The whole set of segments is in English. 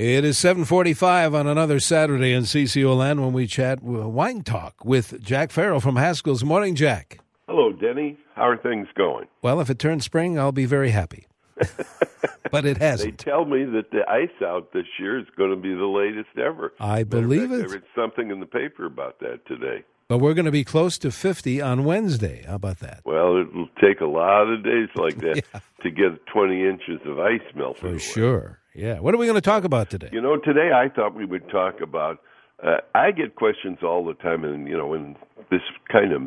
It is 745 on another Saturday in CCO land when we chat wine talk with Jack Farrell from Haskell's. Morning, Jack. Hello, Denny. How are things going? Well, if it turns spring, I'll be very happy. but it hasn't. They tell me that the ice out this year is going to be the latest ever. I believe fact, it. I read something in the paper about that today. But we're going to be close to 50 on Wednesday. How about that? Well, it'll take a lot of days like that Yeah. to get 20 inches of ice melted. For away. sure. Yeah. What are we going to talk about today? You know, today I thought we would talk about. Uh, I get questions all the time, and you know, in this kind of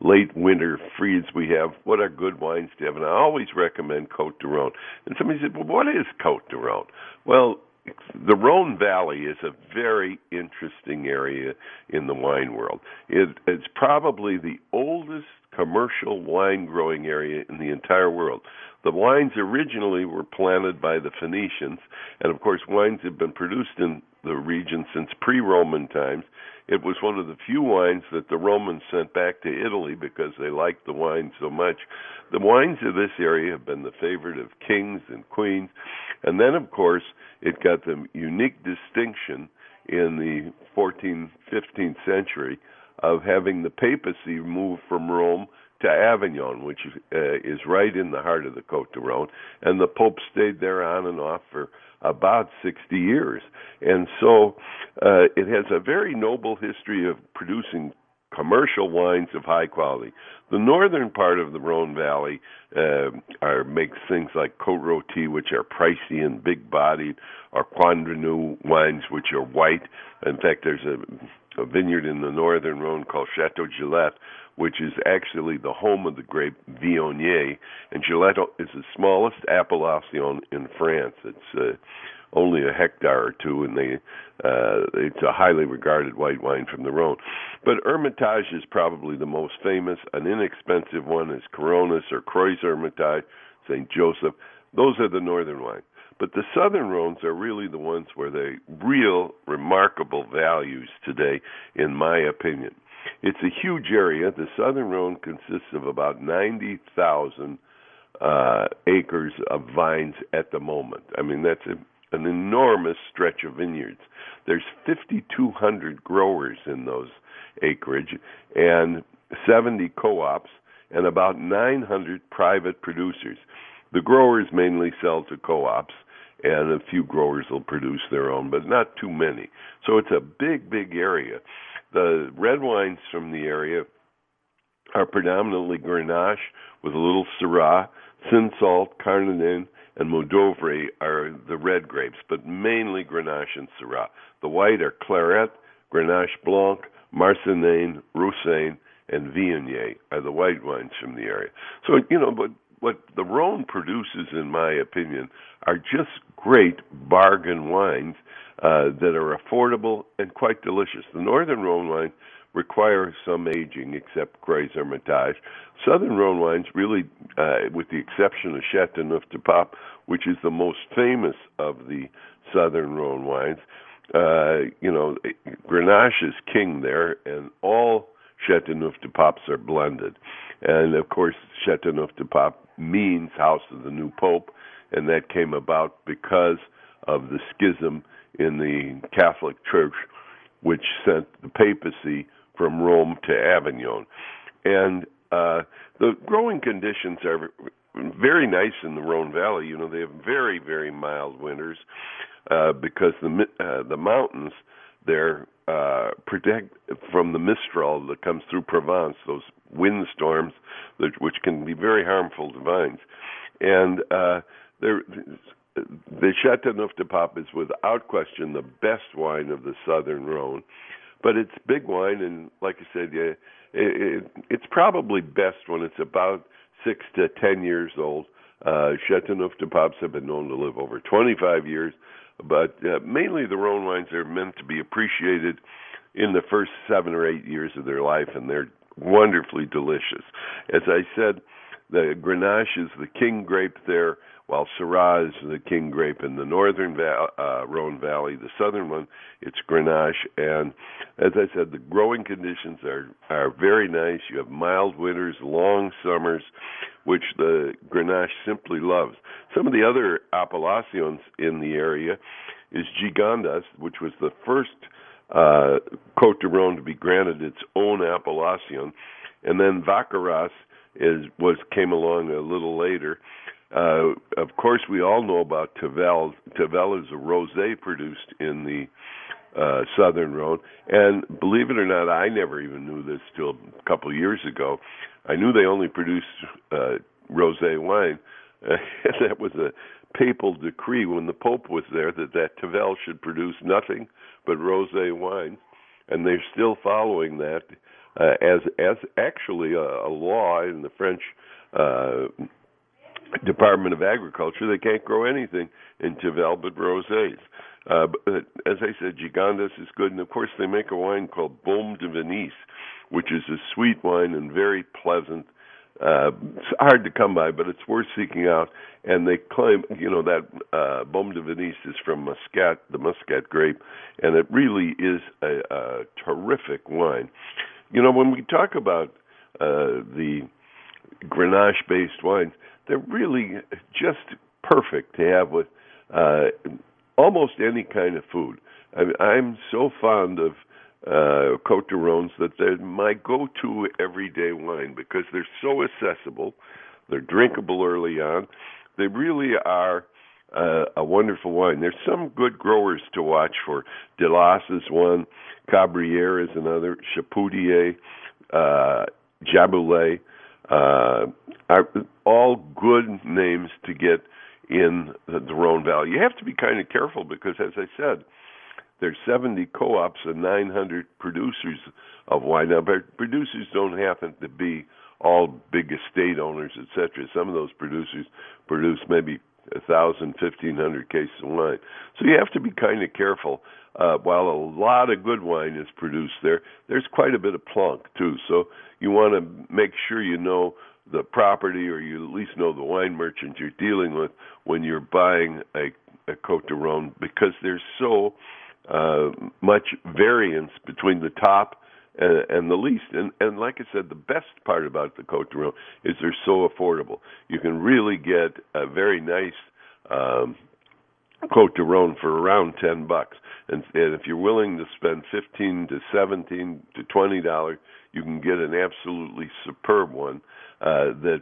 late winter freeze we have, what are good wines to have? And I always recommend Cote de Rhone. And somebody said, "Well, what is Cote de Rhone?" Well, the Rhone Valley is a very interesting area in the wine world. It, it's probably the oldest commercial wine growing area in the entire world. The wines originally were planted by the Phoenicians, and of course, wines have been produced in the region since pre Roman times. It was one of the few wines that the Romans sent back to Italy because they liked the wine so much. The wines of this area have been the favorite of kings and queens. And then, of course, it got the unique distinction in the 14th, 15th century of having the papacy move from Rome to Avignon, which uh, is right in the heart of the de Rhone, and the Pope stayed there on and off for about 60 years. And so uh, it has a very noble history of producing commercial wines of high quality. The northern part of the Rhone Valley uh, are makes things like Côte Rôtie, which are pricey and big-bodied, or Condrieu wines, which are white. In fact, there's a, a vineyard in the northern Rhone called Chateau Grillet, which is actually the home of the grape Viognier. And Grillet is the smallest appellation in France. It's uh, only a hectare or two, and they uh, it's a highly regarded white wine from the Rhone. But Hermitage is probably the most famous. An inexpensive one is Cornas or Crozes Hermitage, St. Joseph. Those are the northern wines. But the southern Rhones are really the ones where they real remarkable values today, in my opinion. It's a huge area. The southern Rhone consists of about 90,000 uh, acres of vines at the moment. I mean, that's a an enormous stretch of vineyards. There's 5,200 growers in those acreage and 70 co-ops and about 900 private producers. The growers mainly sell to co-ops and a few growers will produce their own, but not too many. So it's a big, big area. The red wines from the area are predominantly Grenache with a little Syrah, Cinsault, Carignan, and Mourvedre are the red grapes, but mainly Grenache and Syrah. The white are Clairette, Grenache Blanc, Marsanne, Roussanne, and Viognier are the white wines from the area. So, you know, but what the Rhone produces, in my opinion, are just great bargain wines uh, that are affordable and quite delicious. The Northern Rhone wine require some aging, except Crozes Hermitage. Southern Rhone wines, really, uh, with the exception of Chateauneuf du Pape, which is the most famous of the Southern Rhone wines, uh, you know, Grenache is king there, and all Chateauneuf du Papes are blended. And of course, Chateauneuf du Pape means House of the New Pope, and that came about because of the schism in the Catholic Church, which sent the papacy from Rome to Avignon. And uh, the growing conditions are very nice in the Rhone Valley. You know, they have very, very mild winters uh, because the uh, the mountains there uh, protect from the mistral that comes through Provence, those windstorms, which can be very harmful to vines. And uh, there, the Chateauneuf du Pape is without question the best wine of the Southern Rhone but it's big wine, and like I said, yeah, it, it, it's probably best when it's about six to ten years old. Uh, Chateauneuf du Papes have been known to live over 25 years, but uh, mainly the Rhone wines are meant to be appreciated in the first seven or eight years of their life, and they're wonderfully delicious. As I said, the Grenache is the king grape there while Syrah is the king grape in the northern uh, Rhone Valley. The southern one, it's Grenache. And as I said, the growing conditions are are very nice. You have mild winters, long summers, which the Grenache simply loves. Some of the other appellations in the area is Gigondas, which was the first uh, Cote de Rhone to be granted its own appellation, and then Vacqueyras is was came along a little later. Uh, of course, we all know about Tavel. Tavel is a rosé produced in the uh, Southern Rhone, and believe it or not, I never even knew this till a couple of years ago. I knew they only produced uh, rosé wine. Uh, that was a papal decree when the Pope was there that that Tavel should produce nothing but rosé wine, and they're still following that uh, as as actually a, a law in the French uh, Department of Agriculture. They can't grow anything in Tavel but rosés. Uh, but as I said, Gigondas is good, and of course they make a wine called Beaumes de Venise, which is a sweet wine and very pleasant. Uh, it's hard to come by, but it's worth seeking out. And they claim, you know, that uh, Beaumes de Venise is from Muscat, the Muscat grape, and it really is a, a terrific wine. You know, when we talk about uh, the Grenache-based wines, they're really just perfect to have with uh, almost any kind of food. I, I'm so fond of uh, Cote de Rhones that they're my go-to everyday wine because they're so accessible, they're drinkable early on. They really are uh, a wonderful wine. There's some good growers to watch for. Delas is one, Cabrières is another, Chapoutier, uh, Jaboulet, uh, are all good names to get in the, the Rhone Valley. You have to be kind of careful because, as I said, there's 70 co-ops and 900 producers of wine. Now, but producers don't happen to be all big estate owners, etc. Some of those producers produce maybe a thousand, fifteen hundred cases of wine. So you have to be kind of careful. Uh, while a lot of good wine is produced there, there's quite a bit of plunk too. So you want to make sure you know the property, or you at least know the wine merchant you're dealing with when you're buying a, a Cote de Rhone, because there's so uh, much variance between the top and, and the least. And, and like I said, the best part about the Cote Rhone is they're so affordable. You can really get a very nice um, Cote de Rhone for around ten bucks. And, and if you're willing to spend fifteen to seventeen to twenty dollars, you can get an absolutely superb one uh, that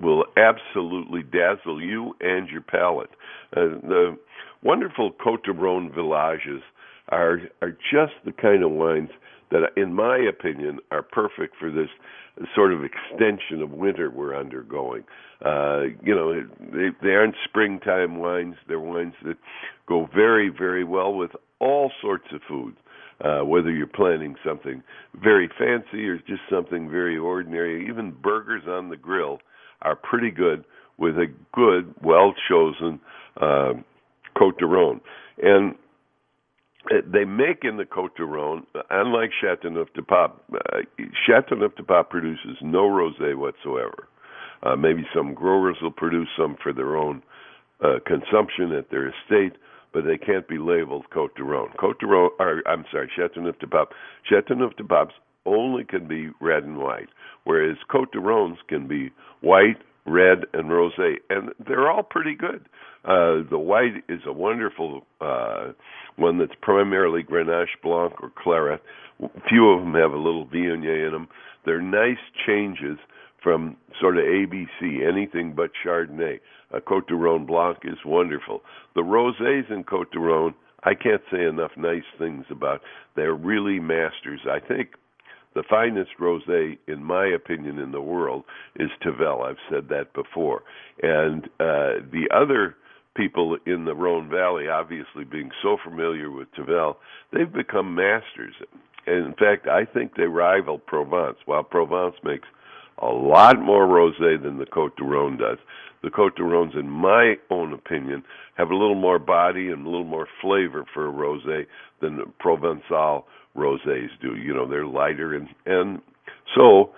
will absolutely dazzle you and your palate. Uh, the wonderful Cote de Rhone villages are are just the kind of wines that, in my opinion, are perfect for this sort of extension of winter we're undergoing. Uh, you know, they, they aren't springtime wines. They're wines that go very, very well with all sorts of foods. Uh, whether you're planning something very fancy or just something very ordinary, even burgers on the grill are pretty good with a good, well chosen uh, Cote de Rhone. And they make in the Cote de Rhone, unlike Chateauneuf du Pape, uh, Chateauneuf du Pape produces no rosé whatsoever. Uh, maybe some growers will produce some for their own uh, consumption at their estate, but they can't be labeled Cote de Rhone. Cote de Rhone, or I'm sorry, Chateauneuf du Pape. Chateauneuf du Papes only can be red and white, whereas Cote de Rhones can be white, red, and rosé, and they're all pretty good. Uh, the white is a wonderful uh, one that's primarily Grenache Blanc or Clairette. Few of them have a little Viognier in them. They're nice changes from sort of ABC, anything but Chardonnay. A Cote de Rhone Blanc is wonderful. The rosés in Cote de Rhone, I can't say enough nice things about. They're really masters. I think the finest rosé, in my opinion, in the world is Tavel. I've said that before. And uh, the other people in the Rhone Valley, obviously being so familiar with Tavel, they've become masters. And in fact, I think they rival Provence. While Provence makes a lot more rosé than the Cote de Rhone does, the Cote de Rhones, in my own opinion, have a little more body and a little more flavor for a rosé than the Provençal rosés do. You know, they're lighter and and so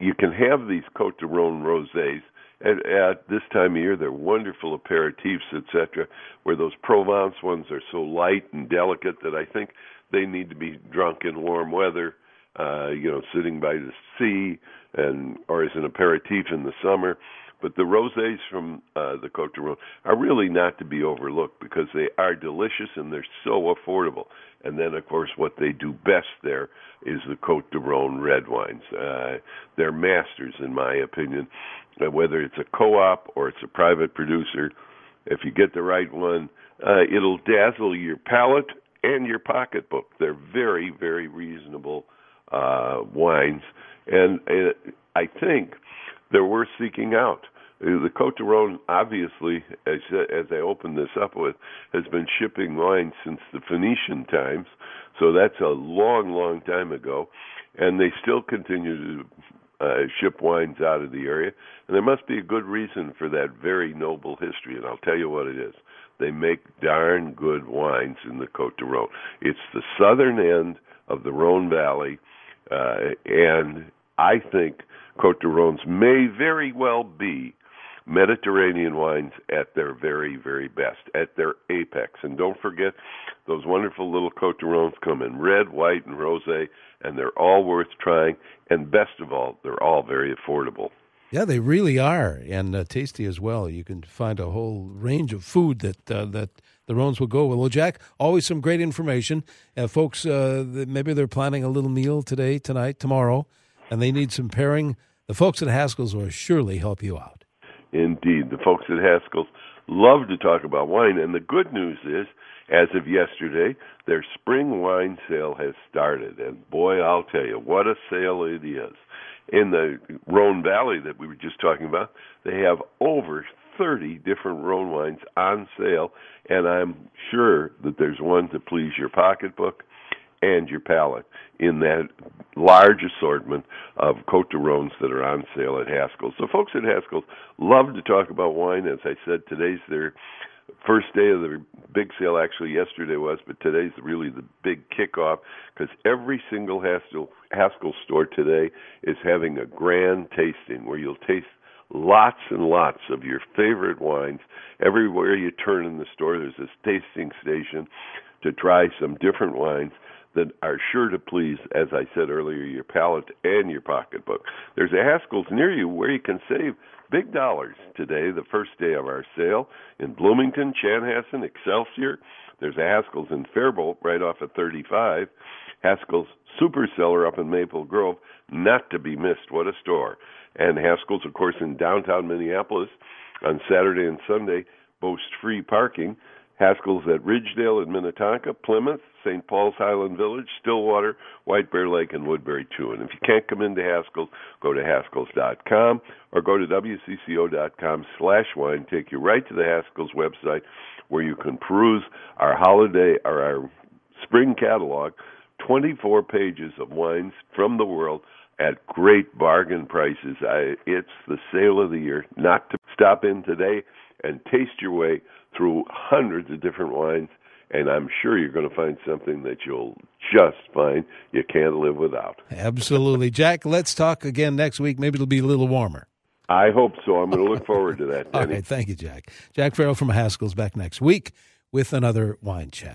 you can have these Cote de Rhone rosés at, at this time of year. They're wonderful aperitifs, etc. Where those Provence ones are so light and delicate that I think they need to be drunk in warm weather. Uh, you know, sitting by the sea, and or as an aperitif in the summer. But the rosés from uh, the Cote de Rhone are really not to be overlooked because they are delicious and they're so affordable. And then, of course, what they do best there is the Cote de Rhone red wines. Uh, they're masters, in my opinion. Uh, whether it's a co-op or it's a private producer, if you get the right one, uh, it'll dazzle your palate and your pocketbook. They're very, very reasonable uh, wines, and uh, I think they're worth seeking out. The Cote de Rhone, obviously, as as I opened this up with, has been shipping wine since the Phoenician times, so that's a long, long time ago, and they still continue to uh, ship wines out of the area, and there must be a good reason for that very noble history, and I'll tell you what it is. They make darn good wines in the Cote de Rhone. It's the southern end of the Rhone Valley, uh, and I think Cote de Rhones may very well be Mediterranean wines at their very, very best, at their apex. And don't forget, those wonderful little Cote de Rhones come in red, white, and rosé, and they're all worth trying. And best of all, they're all very affordable. Yeah, they really are, and uh, tasty as well. You can find a whole range of food that uh, that the Rhones will go with. Well, Jack, always some great information. Uh, folks, uh, maybe they're planning a little meal today, tonight, tomorrow, and they need some pairing. The folks at Haskell's will surely help you out. Indeed. The folks at Haskell's love to talk about wine, and the good news is, as of yesterday, their spring wine sale has started. And boy, I'll tell you, what a sale it is. In the Rhone Valley that we were just talking about, they have over 30 different Rhone wines on sale, and I'm sure that there's one to please your pocketbook and your palate in that large assortment of Cote de Rhones that are on sale at Haskell's. So folks at Haskell's love to talk about wine. As I said, today's their first day of the big sale. Actually, yesterday was, but today's really the big kickoff because every single Haskell Haskell store today is having a grand tasting where you'll taste lots and lots of your favorite wines. Everywhere you turn in the store, there's this tasting station to try some different wines that are sure to please, as I said earlier, your palate and your pocketbook. There's a Haskell's near you where you can save big dollars today, the first day of our sale in Bloomington, Chanhassen, Excelsior. There's a Haskell's in Faribault right off of 35. Haskell's Super Cellar up in Maple Grove, not to be missed. What a store. And Haskell's, of course, in downtown Minneapolis on Saturday and Sunday boast free parking. Haskell's at Ridgedale in Minnetonka, Plymouth, St. Paul's Highland Village, Stillwater, White Bear Lake, and Woodbury too. And if you can't come into Haskell's, go to Haskells.com or go to WCCO.com slash wine. Take you right to the Haskell's website where you can peruse our holiday or our spring catalog, 24 pages of wines from the world at great bargain prices. I, it's the sale of the year. Not to stop in today and taste your way through hundreds of different wines, and I'm sure you're going to find something that you'll just find you can't live without. Absolutely. Jack, let's talk again next week. Maybe it'll be a little warmer. I hope so. I'm going to look forward to that. All right. Thank you, Jack. Jack Farrell from Haskell's back next week with another wine chat.